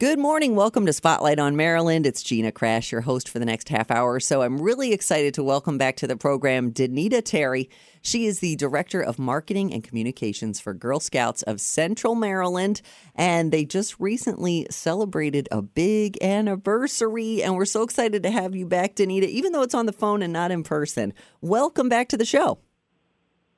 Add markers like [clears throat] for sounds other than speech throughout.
Good morning. Welcome to Spotlight on Maryland. It's Gina Crash, your host for the next half hour. So I'm really excited to welcome back to the program Danita Terry. She is the Director of Marketing and Communications for Girl Scouts of Central Maryland. And they just recently celebrated a big anniversary. And we're so excited to have you back, Danita, even though it's on the phone and not in person. Welcome back to the show.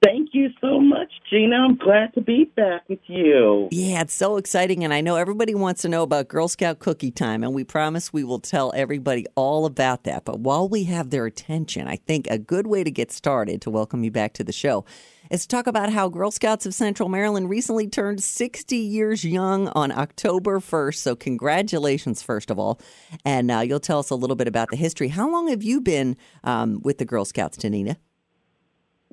Thank you so much, Gina. I'm glad to be back with you. Yeah, it's so exciting. And I know everybody wants to know about Girl Scout cookie time, and we promise we will tell everybody all about that. But while we have their attention, I think a good way to get started to welcome you back to the show is to talk about how Girl Scouts of Central Maryland recently turned 60 years young on October 1st. So, congratulations, first of all. And uh, you'll tell us a little bit about the history. How long have you been um, with the Girl Scouts, Danita?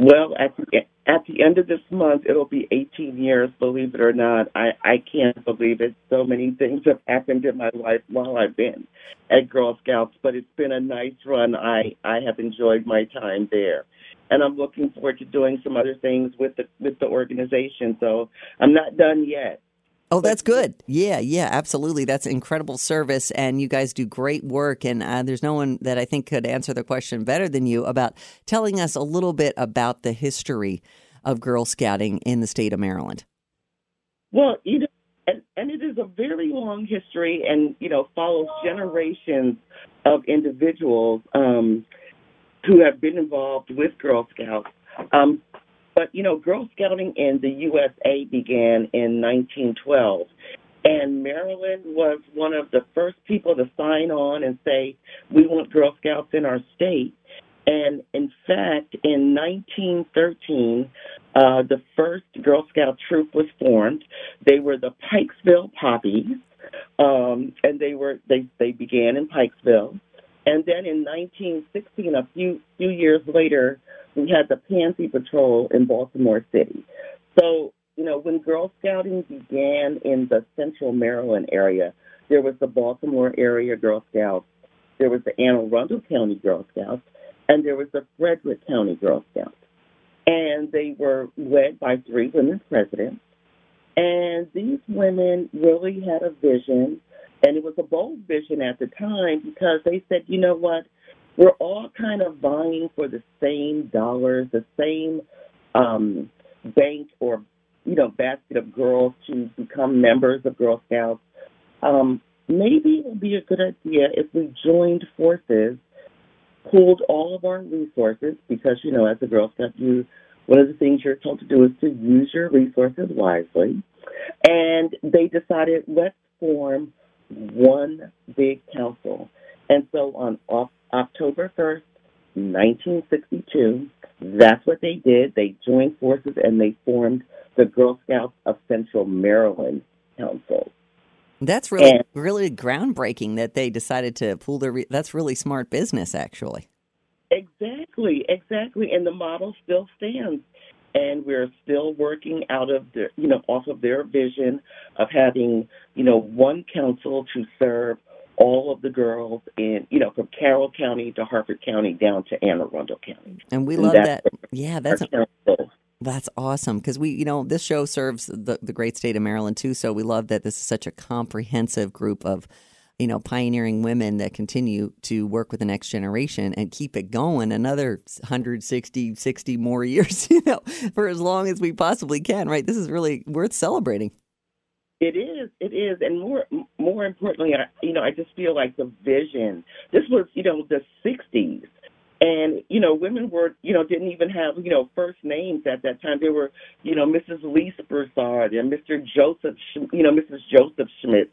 Well, at the, at the end of this month, it'll be 18 years, believe it or not. I, I can't believe it. So many things have happened in my life while I've been at Girl Scouts, but it's been a nice run. I, I have enjoyed my time there. And I'm looking forward to doing some other things with the with the organization. So I'm not done yet. Oh, that's good. Yeah, yeah, absolutely. That's incredible service, and you guys do great work. And uh, there's no one that I think could answer the question better than you about telling us a little bit about the history of Girl Scouting in the state of Maryland. Well, you know, and, and it is a very long history, and you know, follows generations of individuals um, who have been involved with Girl Scouts. Um, but, you know, Girl Scouting in the USA began in 1912. And Maryland was one of the first people to sign on and say, we want Girl Scouts in our state. And in fact, in 1913, uh, the first Girl Scout troop was formed. They were the Pikesville Poppies, um, and they were they they began in Pikesville. And then in 1916, a few few years later, we had the Pansy Patrol in Baltimore City. So, you know, when Girl Scouting began in the central Maryland area, there was the Baltimore area Girl Scouts, there was the Anne Arundel County Girl Scouts, and there was the Frederick County Girl Scouts. And they were led by three women presidents. And these women really had a vision, and it was a bold vision at the time because they said, you know what? we're all kind of vying for the same dollars, the same um, bank or you know basket of girls to become members of Girl Scouts. Um, maybe it would be a good idea if we joined forces, pooled all of our resources, because you know as a Girl Scout, you one of the things you're told to do is to use your resources wisely. And they decided let's form one big council. And so on October 1st, 1962, that's what they did. They joined forces and they formed the Girl Scouts of Central Maryland Council. That's really and, really groundbreaking that they decided to pull their. Re- that's really smart business, actually. Exactly, exactly, and the model still stands, and we're still working out of the, you know, off of their vision of having, you know, one council to serve all of the girls in, you know, from Carroll County to Harford County down to Anne Arundel County. And we love that. Yeah, that's a, that's awesome because we, you know, this show serves the, the great state of Maryland too. So we love that this is such a comprehensive group of you know, pioneering women that continue to work with the next generation and keep it going another 160, 60 more [laughs] years, you know, for as long as we possibly can, right? This is really worth celebrating. It is, it is, and more, more importantly, you know, I just feel like the vision. This was, you know, the '60s, and you know, women were, you know, didn't even have, you know, first names at that time. They were, you know, Mrs. Lisa Broussard and Mr. Joseph, you know, Mrs. Joseph Schmidt,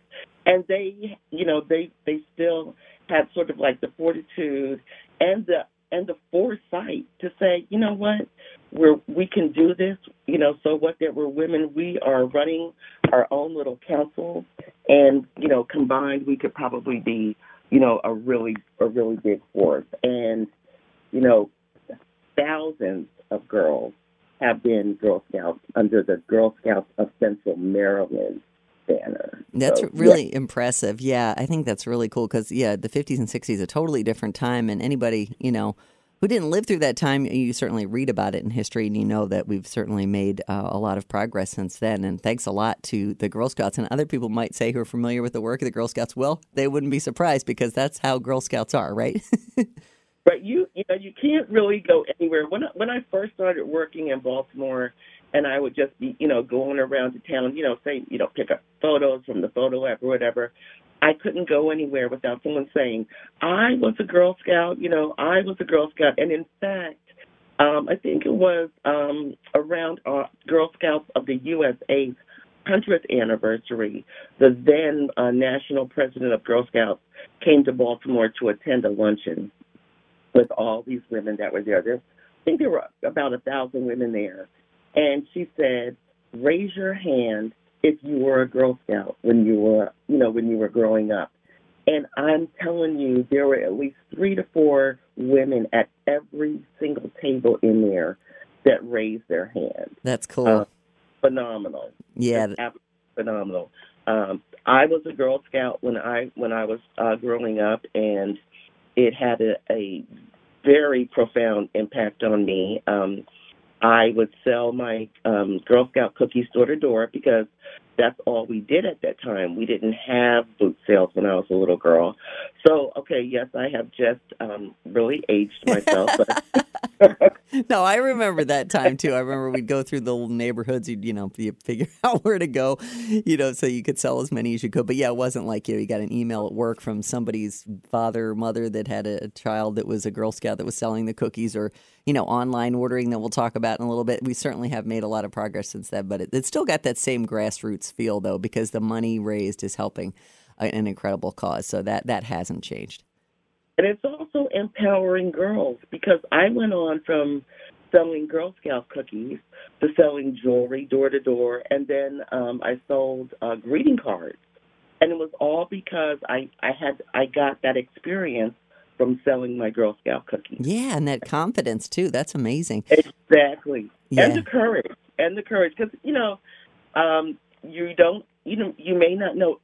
and they, you know, they they still had sort of like the fortitude and the and the foresight to say, you know what, we're we can do this. You know, so what? That we're women. We are running our own little councils, and you know, combined, we could probably be, you know, a really a really big force. And you know, thousands of girls have been Girl Scouts under the Girl Scouts of Central Maryland banner. That's So, really impressive. Yeah, I think that's really cool because, yeah, the 50s and 60s, a totally different time. And anybody, you know, who didn't live through that time, you certainly read about it in history and you know that we've certainly made uh, a lot of progress since then. And thanks a lot to the Girl Scouts. And other people might say who are familiar with the work of the Girl Scouts, well, they wouldn't be surprised because that's how Girl Scouts are, right? [laughs] But you, you know, you can't really go anywhere. When I, when I first started working in Baltimore, and I would just be, you know, going around to town, you know, say, you know, pick up photos from the photo app or whatever. I couldn't go anywhere without someone saying, "I was a Girl Scout," you know, "I was a Girl Scout," and in fact, um, I think it was um, around uh, Girl Scouts of the USA's hundredth anniversary. The then uh, national president of Girl Scouts came to Baltimore to attend a luncheon with all these women that were there. There, I think there were about a thousand women there, and she said, "Raise your hand if you were a Girl Scout when you were, you know, when you were growing up." And I'm telling you, there were at least three to four women at every single table in there that raised their hand. that's cool. Uh, phenomenal. yeah. Phenomenal. Um, I was a Girl Scout when I when I was uh, growing up, and it had a, a very profound impact on me. Um, I would sell my um, Girl Scout cookies door to door because that's all we did at that time. We didn't have boot sales when I was a little girl. So, okay, yes, I have just um, really aged [laughs] myself, but No, I remember that time too. I remember we'd go through the little neighborhoods. You'd, you know, you figure [laughs] out where to go, you know, so you could sell as many as you could. But yeah, it wasn't like you know, you got an email at work from somebody's father or mother that had a child that was a Girl Scout that was selling the cookies, or you know, online ordering that we'll talk about in a little bit. We certainly have made a lot of progress since then, but it, it's still got that same grassroots feel though, because the money raised is helping an incredible cause. So that that hasn't changed. And it's also empowering girls because I went on from selling Girl Scout cookies to selling jewelry door to door, and then um, I sold uh, greeting cards. And it was all because I I had I got that experience from selling my Girl Scout cookies. Yeah, and that confidence too. That's amazing. Exactly. Yeah. And the courage. And the courage because you know um, you don't you know you may not know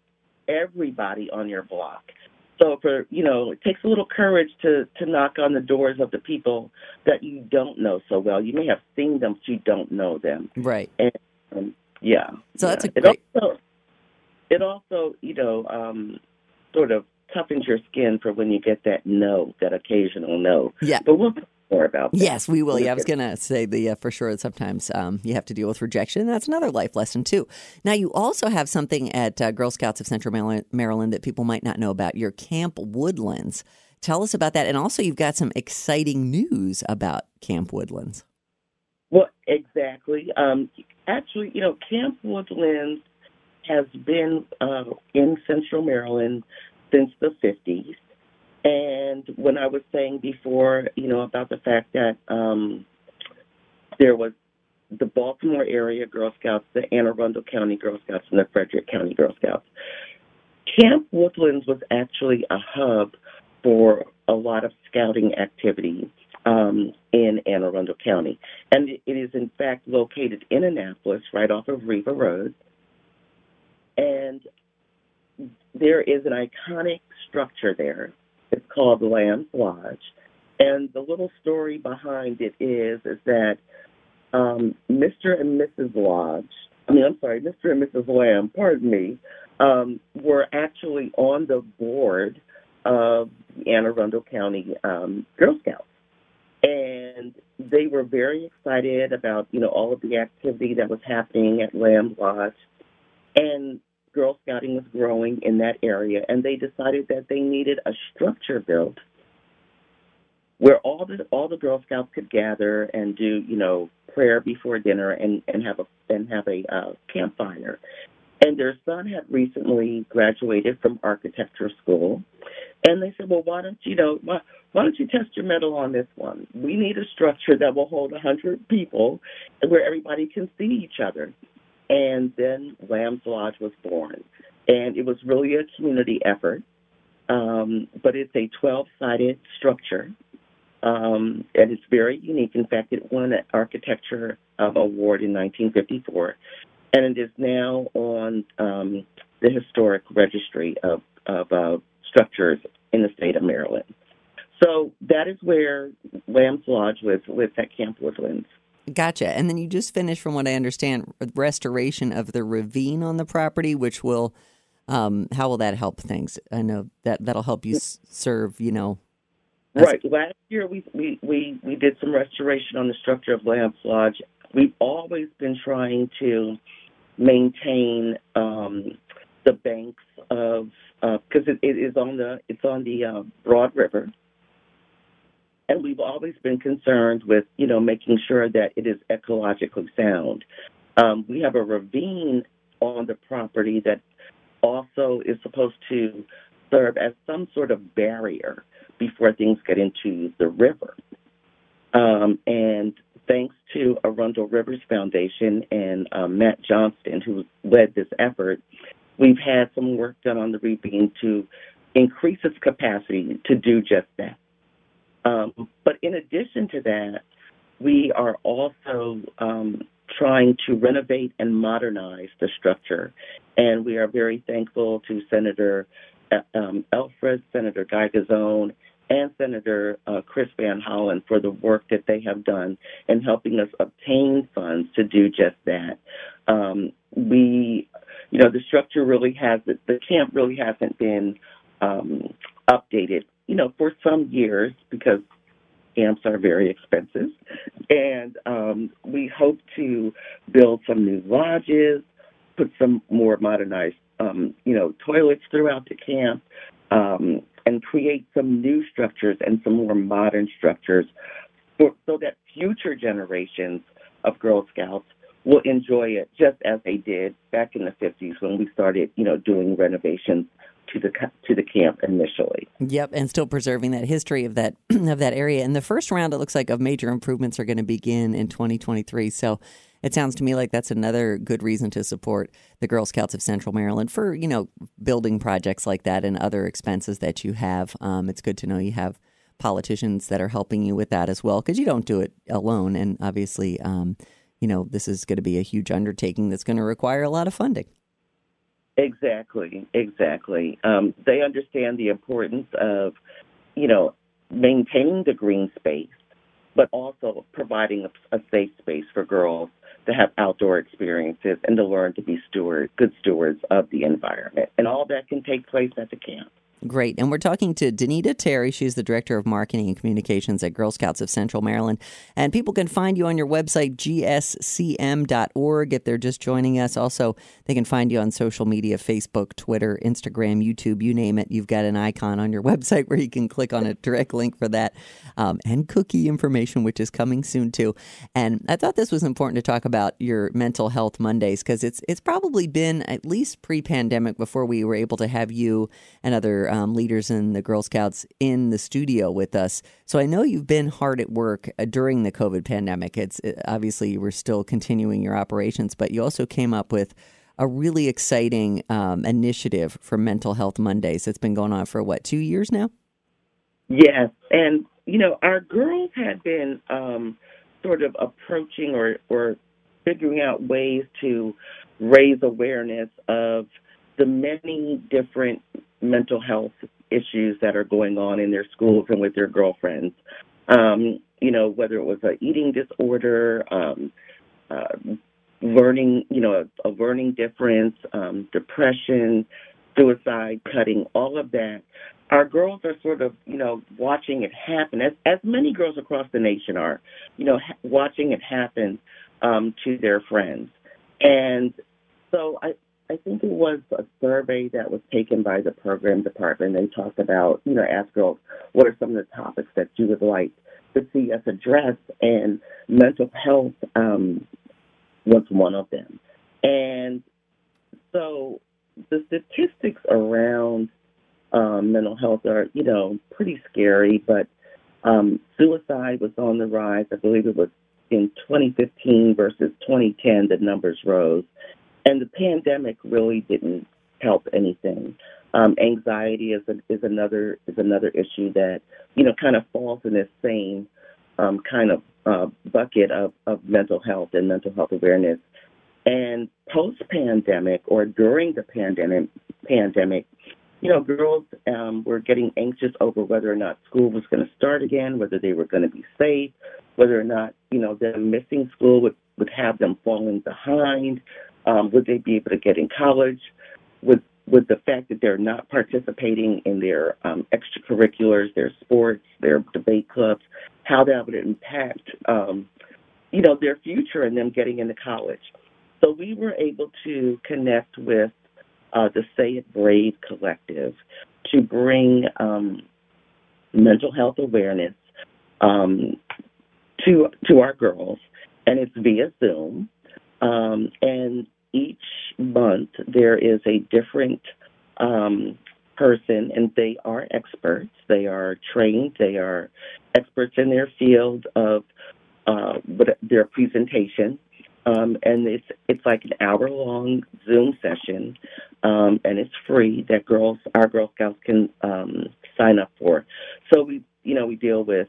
everybody on your block. So for you know, it takes a little courage to to knock on the doors of the people that you don't know so well. You may have seen them, but you don't know them. Right. And um, yeah, So that's yeah. a great- It also, it also, you know, um, sort of toughens your skin for when you get that no, that occasional no. Yeah. But we'll more about that. Yes, we will. Yeah, I was going to say the uh, for sure. that Sometimes um, you have to deal with rejection. That's another life lesson too. Now, you also have something at uh, Girl Scouts of Central Maryland, Maryland that people might not know about. Your Camp Woodlands. Tell us about that, and also you've got some exciting news about Camp Woodlands. Well, exactly. Um, actually, you know, Camp Woodlands has been uh, in Central Maryland since the 50s. And when I was saying before, you know, about the fact that um, there was the Baltimore area Girl Scouts, the Anne Arundel County Girl Scouts, and the Frederick County Girl Scouts. Camp Woodlands was actually a hub for a lot of scouting activity um, in Anne Arundel County. And it is, in fact, located in Annapolis, right off of Riva Road. And there is an iconic structure there. It's called Lamb's Lodge. And the little story behind it is is that um, Mr. and Mrs. Lodge, I mean, I'm sorry, Mr. and Mrs. Lamb, pardon me, um, were actually on the board of the Anne Arundel County um, Girl Scouts. And they were very excited about, you know, all of the activity that was happening at Lamb Lodge. And Girl Scouting was growing in that area, and they decided that they needed a structure built where all the all the Girl Scouts could gather and do, you know, prayer before dinner and and have a and have a uh, campfire. And their son had recently graduated from architecture school, and they said, "Well, why don't you know why, why don't you test your mettle on this one? We need a structure that will hold a hundred people, where everybody can see each other." And then Lamb's Lodge was born, and it was really a community effort. Um, but it's a 12-sided structure um, and it's very unique. In fact, it won an architecture award in 1954, and it is now on um, the historic registry of, of uh, structures in the state of Maryland. So that is where Lamb's Lodge was, with at Camp Woodlands. Gotcha. And then you just finished, from what I understand, restoration of the ravine on the property, which will, um, how will that help things? I know that that'll help you serve, you know, Right. Last year we, we, we, we did some restoration on the structure of Lamb's Lodge. We've always been trying to maintain um, the banks of because uh, it, it is on the it's on the uh, Broad River, and we've always been concerned with you know making sure that it is ecologically sound. Um, we have a ravine on the property that also is supposed to serve as some sort of barrier before things get into the river. Um, and thanks to Arundel Rivers Foundation and um, Matt Johnston, who led this effort, we've had some work done on the ravine to increase its capacity to do just that. Um, but in addition to that, we are also um, trying to renovate and modernize the structure. And we are very thankful to Senator uh, um, Senator Guy Guzzone, and Senator uh, Chris Van Hollen for the work that they have done in helping us obtain funds to do just that. Um, we, you know, the structure really has the camp really hasn't been um, updated, you know, for some years because camps are very expensive, and um, we hope to build some new lodges, put some more modernized, um, you know, toilets throughout the camp. Um, and create some new structures and some more modern structures for, so that future generations of Girl Scouts will enjoy it just as they did back in the 50s when we started, you know, doing renovations to the to the camp initially. Yep, and still preserving that history of that [clears throat] of that area. And the first round, it looks like, of major improvements are going to begin in 2023. So it sounds to me like that's another good reason to support the Girl Scouts of Central Maryland for you know building projects like that and other expenses that you have. Um, it's good to know you have politicians that are helping you with that as well because you don't do it alone. And obviously, um, you know this is going to be a huge undertaking that's going to require a lot of funding. Exactly, exactly. Um, they understand the importance of, you know, maintaining the green space, but also providing a, a safe space for girls to have outdoor experiences and to learn to be steward, good stewards of the environment. And all that can take place at the camp. Great. And we're talking to Danita Terry. She's the Director of Marketing and Communications at Girl Scouts of Central Maryland. And people can find you on your website, gscm.org, if they're just joining us. Also, they can find you on social media Facebook, Twitter, Instagram, YouTube, you name it. You've got an icon on your [laughs] website where you can click on a direct link for that um, and cookie information, which is coming soon too. And I thought this was important to talk about your mental health Mondays because it's, it's probably been at least pre pandemic before we were able to have you and other um, leaders in the Girl Scouts in the studio with us. So I know you've been hard at work uh, during the COVID pandemic. It's it, obviously you were still continuing your operations, but you also came up with a really exciting um, initiative for Mental Health Mondays. It's been going on for what two years now? Yes, and you know our girls had been um, sort of approaching or or figuring out ways to raise awareness of the many different mental health issues that are going on in their schools and with their girlfriends. Um, you know, whether it was an eating disorder, um, uh, learning, you know, a, a learning difference, um, depression, suicide, cutting, all of that. Our girls are sort of, you know, watching it happen, as as many girls across the nation are, you know, ha- watching it happen um, to their friends. And so I, I think it was a survey that was taken by the program department. They talked about, you know, ask girls, what are some of the topics that you would like to see us address? And mental health um, was one of them. And so the statistics around um, mental health are, you know, pretty scary, but um, suicide was on the rise. I believe it was in 2015 versus 2010, the numbers rose. And the pandemic really didn't help anything. Um, anxiety is is another is another issue that you know kind of falls in this same um, kind of uh, bucket of, of mental health and mental health awareness. And post pandemic or during the pandemic, pandemic, you know, girls um, were getting anxious over whether or not school was going to start again, whether they were going to be safe, whether or not you know them missing school would would have them falling behind. Um, would they be able to get in college? Would with the fact that they're not participating in their um, extracurriculars, their sports, their debate clubs, how that would impact, um, you know, their future and them getting into college. So we were able to connect with uh, the Say It Brave collective to bring um, mental health awareness um, to to our girls, and it's via Zoom. Um, and each month there is a different um, person, and they are experts. They are trained. They are experts in their field of uh, their presentation. Um, and it's it's like an hour long Zoom session, um, and it's free that girls our Girl Scouts can um, sign up for. So we you know we deal with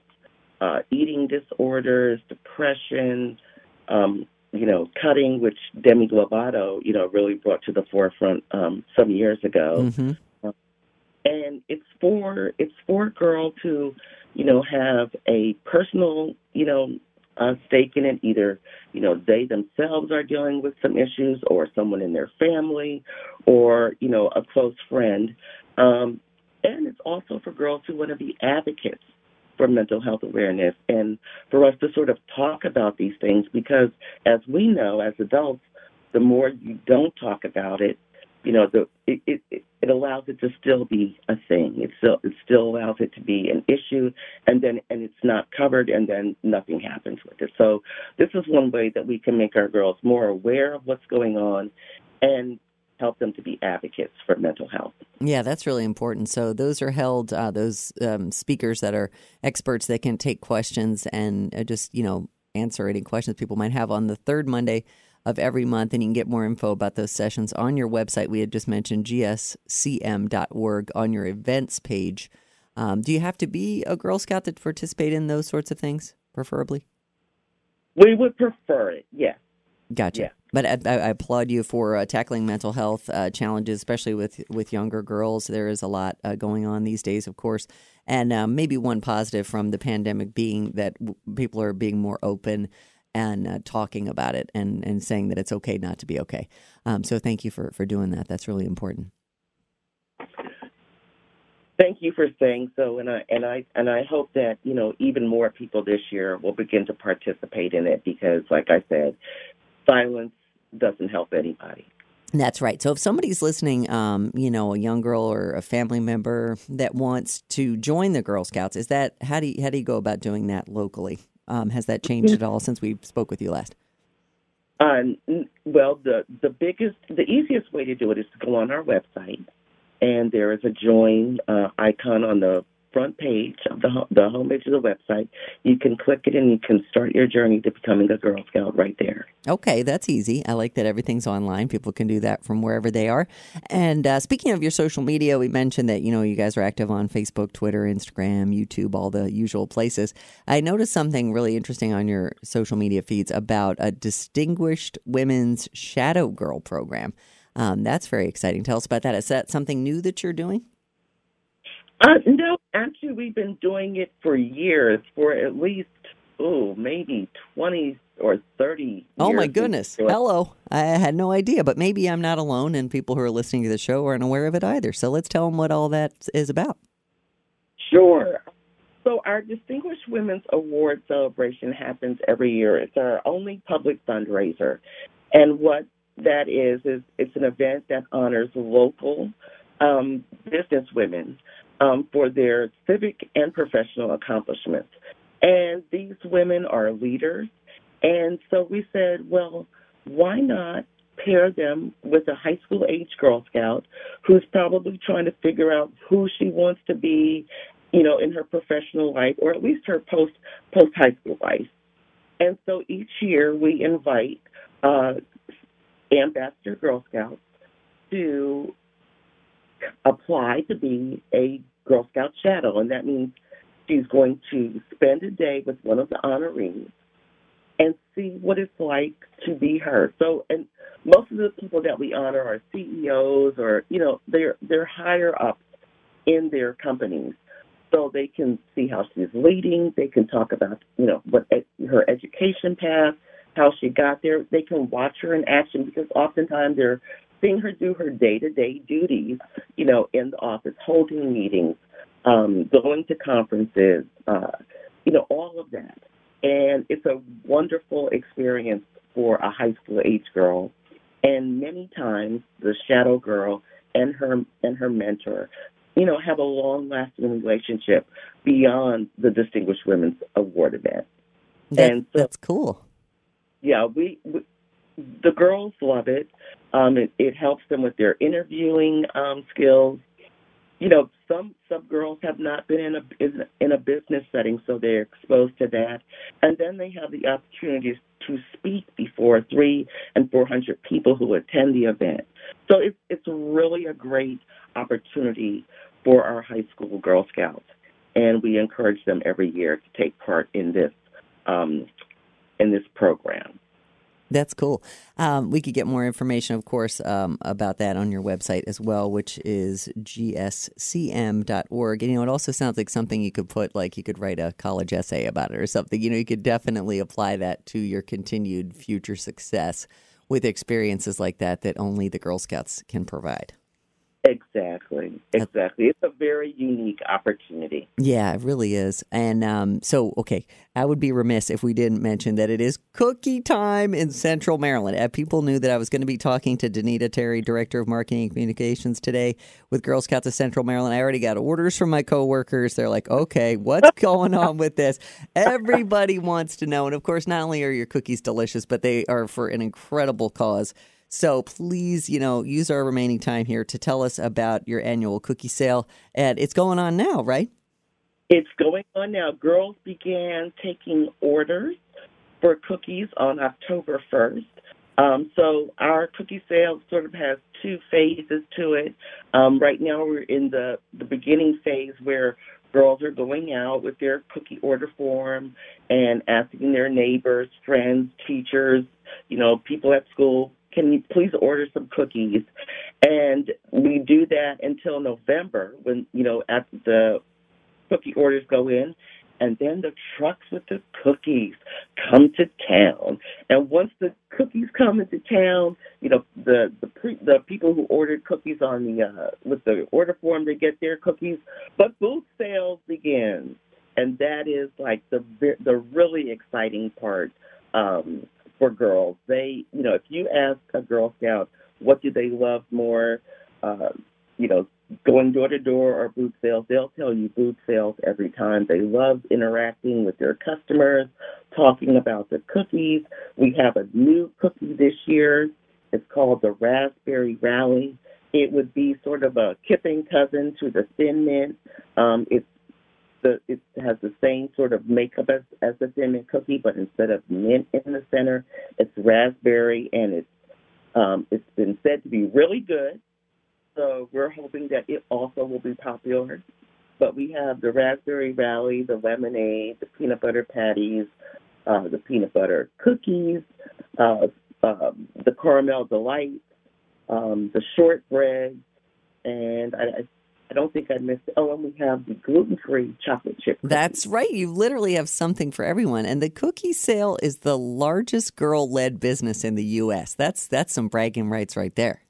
uh, eating disorders, depression, um, you know, cutting, which Demi Lovato, you know, really brought to the forefront um, some years ago. Mm-hmm. And it's for it's for girls who, you know, have a personal, you know, uh, stake in it. Either, you know, they themselves are dealing with some issues, or someone in their family, or you know, a close friend. Um, and it's also for girls who want to be advocates for mental health awareness and for us to sort of talk about these things because as we know as adults, the more you don't talk about it, you know, the it, it it allows it to still be a thing. It still it still allows it to be an issue and then and it's not covered and then nothing happens with it. So this is one way that we can make our girls more aware of what's going on and help them to be advocates for mental health. Yeah, that's really important. So those are held, uh, those um, speakers that are experts that can take questions and uh, just, you know, answer any questions people might have on the third Monday of every month. And you can get more info about those sessions on your website. We had just mentioned gscm.org on your events page. Um, do you have to be a Girl Scout to participate in those sorts of things, preferably? We would prefer it, yes. Gotcha. Yeah. But I, I, applaud you for uh, tackling mental health uh, challenges, especially with, with younger girls. There is a lot uh, going on these days, of course. And um, maybe one positive from the pandemic being that w- people are being more open and uh, talking about it and, and saying that it's okay not to be okay. Um, so thank you for, for doing that. That's really important. Thank you for saying so, and I and I and I hope that you know even more people this year will begin to participate in it because, like I said, silence doesn't help anybody. That's right. So if somebody's listening, um, you know, a young girl or a family member that wants to join the Girl Scouts, is that how do you, how do you go about doing that locally? Um, has that changed at all since we spoke with you last? Uh, well, the the biggest, the easiest way to do it is to go on our website, and there is a join uh, icon on the front page of the the homepage of the website. You can click it and you can start your journey to becoming a Girl Scout right there. Okay, that's easy. I like that everything's online. People can do that from wherever they are. And uh, speaking of your social media, we mentioned that you know you guys are active on Facebook, Twitter, Instagram, YouTube, all the usual places. I noticed something really interesting on your social media feeds about a distinguished women's shadow girl program. Um, that's very exciting. Tell us about that. Is that something new that you're doing? Uh, no, actually, we've been doing it for years, for at least oh, maybe twenty or 30 Oh my goodness. Hello. I had no idea, but maybe I'm not alone and people who are listening to the show aren't aware of it either. So let's tell them what all that is about. Sure. So our Distinguished Women's Award celebration happens every year. It's our only public fundraiser. And what that is, is it's an event that honors local um, business women um, for their civic and professional accomplishments. And these women are leaders. And so we said, well, why not pair them with a high school age Girl Scout who's probably trying to figure out who she wants to be, you know, in her professional life or at least her post post high school life. And so each year we invite uh, ambassador Girl Scouts to apply to be a Girl Scout shadow, and that means she's going to spend a day with one of the honorees and see what it's like to be her. So, and most of the people that we honor are CEOs or you know they're they're higher up in their companies, so they can see how she's leading. They can talk about you know what her education path, how she got there. They can watch her in action because oftentimes they're seeing her do her day to day duties, you know, in the office, holding meetings, um, going to conferences, uh, you know, all of that. And it's a wonderful experience for a high school age girl. And many times the shadow girl and her and her mentor, you know, have a long lasting relationship beyond the Distinguished Women's Award event. That- And so- that's cool. yeah, we, we the girls love it. Um, it. It helps them with their interviewing um, skills. You know, some some girls have not been in a in, in a business setting, so they're exposed to that, and then they have the opportunities to speak before three and four hundred people who attend the event. So it's it's really a great opportunity for our high school Girl Scouts, and we encourage them every year to take part in this um, in this program. That's cool. Um, we could get more information, of course, um, about that on your website as well, which is gscm.org. And, you know, it also sounds like something you could put, like you could write a college essay about it or something. You know, you could definitely apply that to your continued future success with experiences like that that only the Girl Scouts can provide. Exactly, exactly. It's a very unique opportunity. Yeah, it really is. And um, so, okay, I would be remiss if we didn't mention that it is cookie time in Central Maryland. Uh, people knew that I was going to be talking to Danita Terry, Director of Marketing and Communications today with Girl Scouts of Central Maryland. I already got orders from my coworkers. They're like, okay, what's [laughs] going on with this? Everybody wants to know. And of course, not only are your cookies delicious, but they are for an incredible cause. So please, you know, use our remaining time here to tell us about your annual cookie sale. And it's going on now, right? It's going on now. Girls began taking orders for cookies on October 1st. Um, so our cookie sale sort of has two phases to it. Um, right now we're in the, the beginning phase where girls are going out with their cookie order form and asking their neighbors, friends, teachers, you know, people at school, can you please order some cookies? And we do that until November when, you know, after the cookie orders go in, and then the trucks with the cookies come to town. And once the cookies come into town, you know the the pre, the people who ordered cookies on the uh, with the order form, they get their cookies. But booth sales begin, and that is like the the really exciting part um, for girls. They, you know, if you ask a Girl Scout what do they love more, uh, you know, going door to door or booth sales, they'll tell you booth sales every time. They love interacting with their customers, talking about the cookies. We have a new cookie this year. It's called the Raspberry Rally. It would be sort of a kipping cousin to the Thin Mint. Um, it's the it has the same sort of makeup as, as the Mint cookie, but instead of mint in the center, it's raspberry, and it's um, it's been said to be really good. So we're hoping that it also will be popular. But we have the raspberry rally, the lemonade, the peanut butter patties, uh, the peanut butter cookies, uh, um, the caramel delight, um, the shortbread, and I, I don't think I missed. It. Oh, and we have the gluten free chocolate chip. cookies. That's right. You literally have something for everyone. And the cookie sale is the largest girl led business in the US. That's that's some bragging rights right there.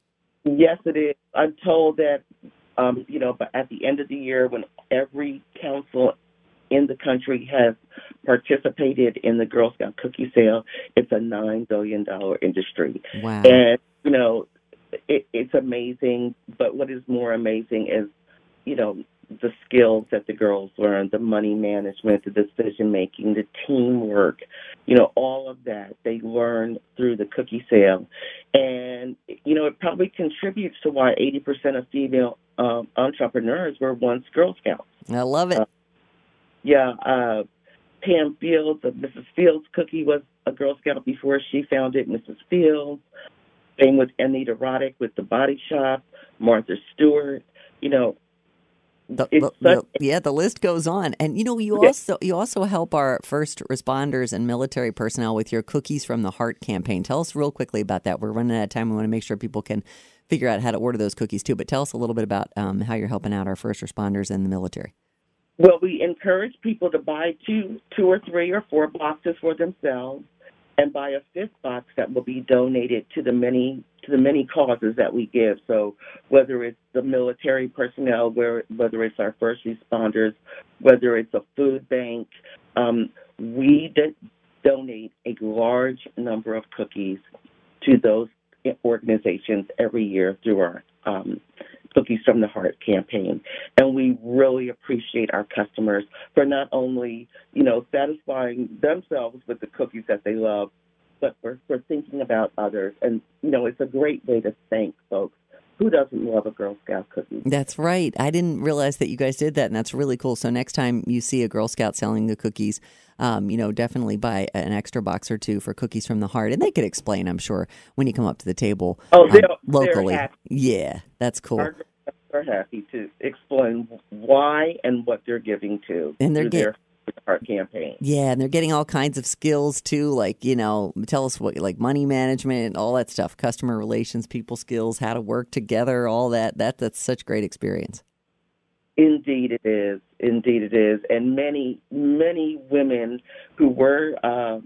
Yes, it is. I'm told that, um, you know, but at the end of the year, when every council in the country has participated in the Girl Scout cookie sale, it's a nine billion dollar industry, Wow. and you know, it, it's amazing. But what is more amazing is, you know, the skills that the girls learn, the money management, the decision making, the teamwork, you know, all of that they learn through the cookie sale. And, you know, it probably contributes to why 80% of female um, entrepreneurs were once Girl Scouts. I love it. Yeah, uh, Pam Fields of Mrs. Fields Cookie was a Girl Scout before she founded Mrs. Fields. Same with Anita Roddick with the Body Shop, Martha Stewart. You know, The- the- yeah, the list goes on. And you know, you also you also help our first responders and military personnel with your Cookies from the Heart campaign. Tell us real quickly about that. We're running out of time. We want to make sure people can figure out how to order those cookies too. But tell us a little bit about um, how you're helping out our first responders and the military. Well, we encourage people to buy two, two or three or four boxes for themselves, and buy a fifth box that will be donated to the many to the many causes that we give. So whether it's the military personnel, where whether it's our first responders, whether it's a food bank, um, we do- donate a large number of cookies to those organizations every year through our um, Cookies from the Heart campaign. And we really appreciate our customers for not only, you know, satisfying themselves with the cookies that they love, but for, for thinking about others. And, you know, it's a great way to thank folks. Who doesn't love a Girl Scout cookie? That's right. I didn't realize that you guys did that, and that's really cool. So next time you see a Girl Scout selling the cookies, um, you know, definitely buy an extra box or two for Cookies from the Heart, and they could explain, I'm sure, when you come up to the table. Oh, um, they're- they're locally. happy. Yeah, that's cool. Our- are happy to explain why and what they're giving to And they're get- their Heart campaign. Yeah, and they're getting all kinds of skills too, like you know, tell us what like money management, all that stuff, customer relations, people skills, how to work together, all that. That that's such great experience. Indeed, it is. Indeed, it is. And many, many women who were uh,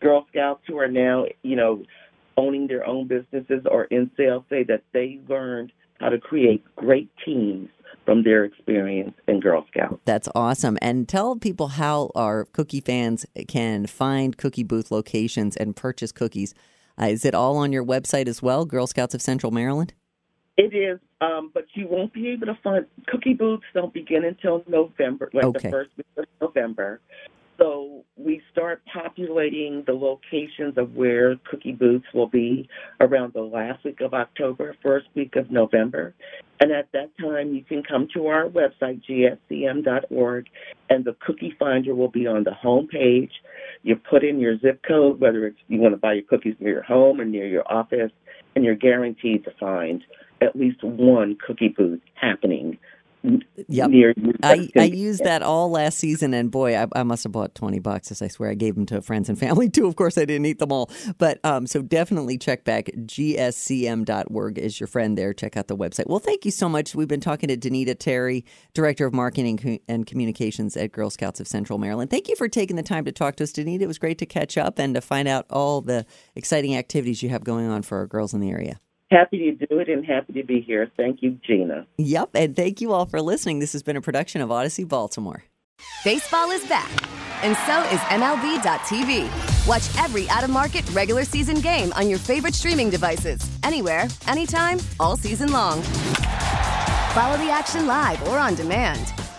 Girl Scouts who are now, you know, owning their own businesses or in sales say that they learned how to create great teams from their experience in Girl Scouts. That's awesome. And tell people how our cookie fans can find cookie booth locations and purchase cookies. Uh, is it all on your website as well, Girl Scouts of Central Maryland? It is, um, but you won't be able to find cookie booths. Don't begin until November, like Okay. the first week of November. So we start populating the locations of where cookie booths will be around the last week of October, first week of November. And at that time, you can come to our website, gscm.org, and the cookie finder will be on the home page. You put in your zip code, whether it's you want to buy your cookies near your home or near your office, and you're guaranteed to find at least one cookie booth happening Yep. near. I, I used that all last season, and boy, I, I must have bought 20 boxes. I swear I gave them to friends and family [laughs] too. Of course, I didn't eat them all. But um, so definitely check back. GSCM.org is your friend there. Check out the website. Well, thank you so much. We've been talking to Danita Terry, Director of Marketing and Communications at Girl Scouts of Central Maryland. Thank you for taking the time to talk to us, Danita. It was great to catch up and to find out all the exciting activities you have going on for our girls in the area. Happy to do it and happy to be here. Thank you, Gina. Yep. And thank you all for listening. This has been a production of Audacy Baltimore. Baseball is back, and so is MLB.tv. Watch every out of market regular season game on your favorite streaming devices, anywhere, anytime, all season long. Follow the action live or on demand.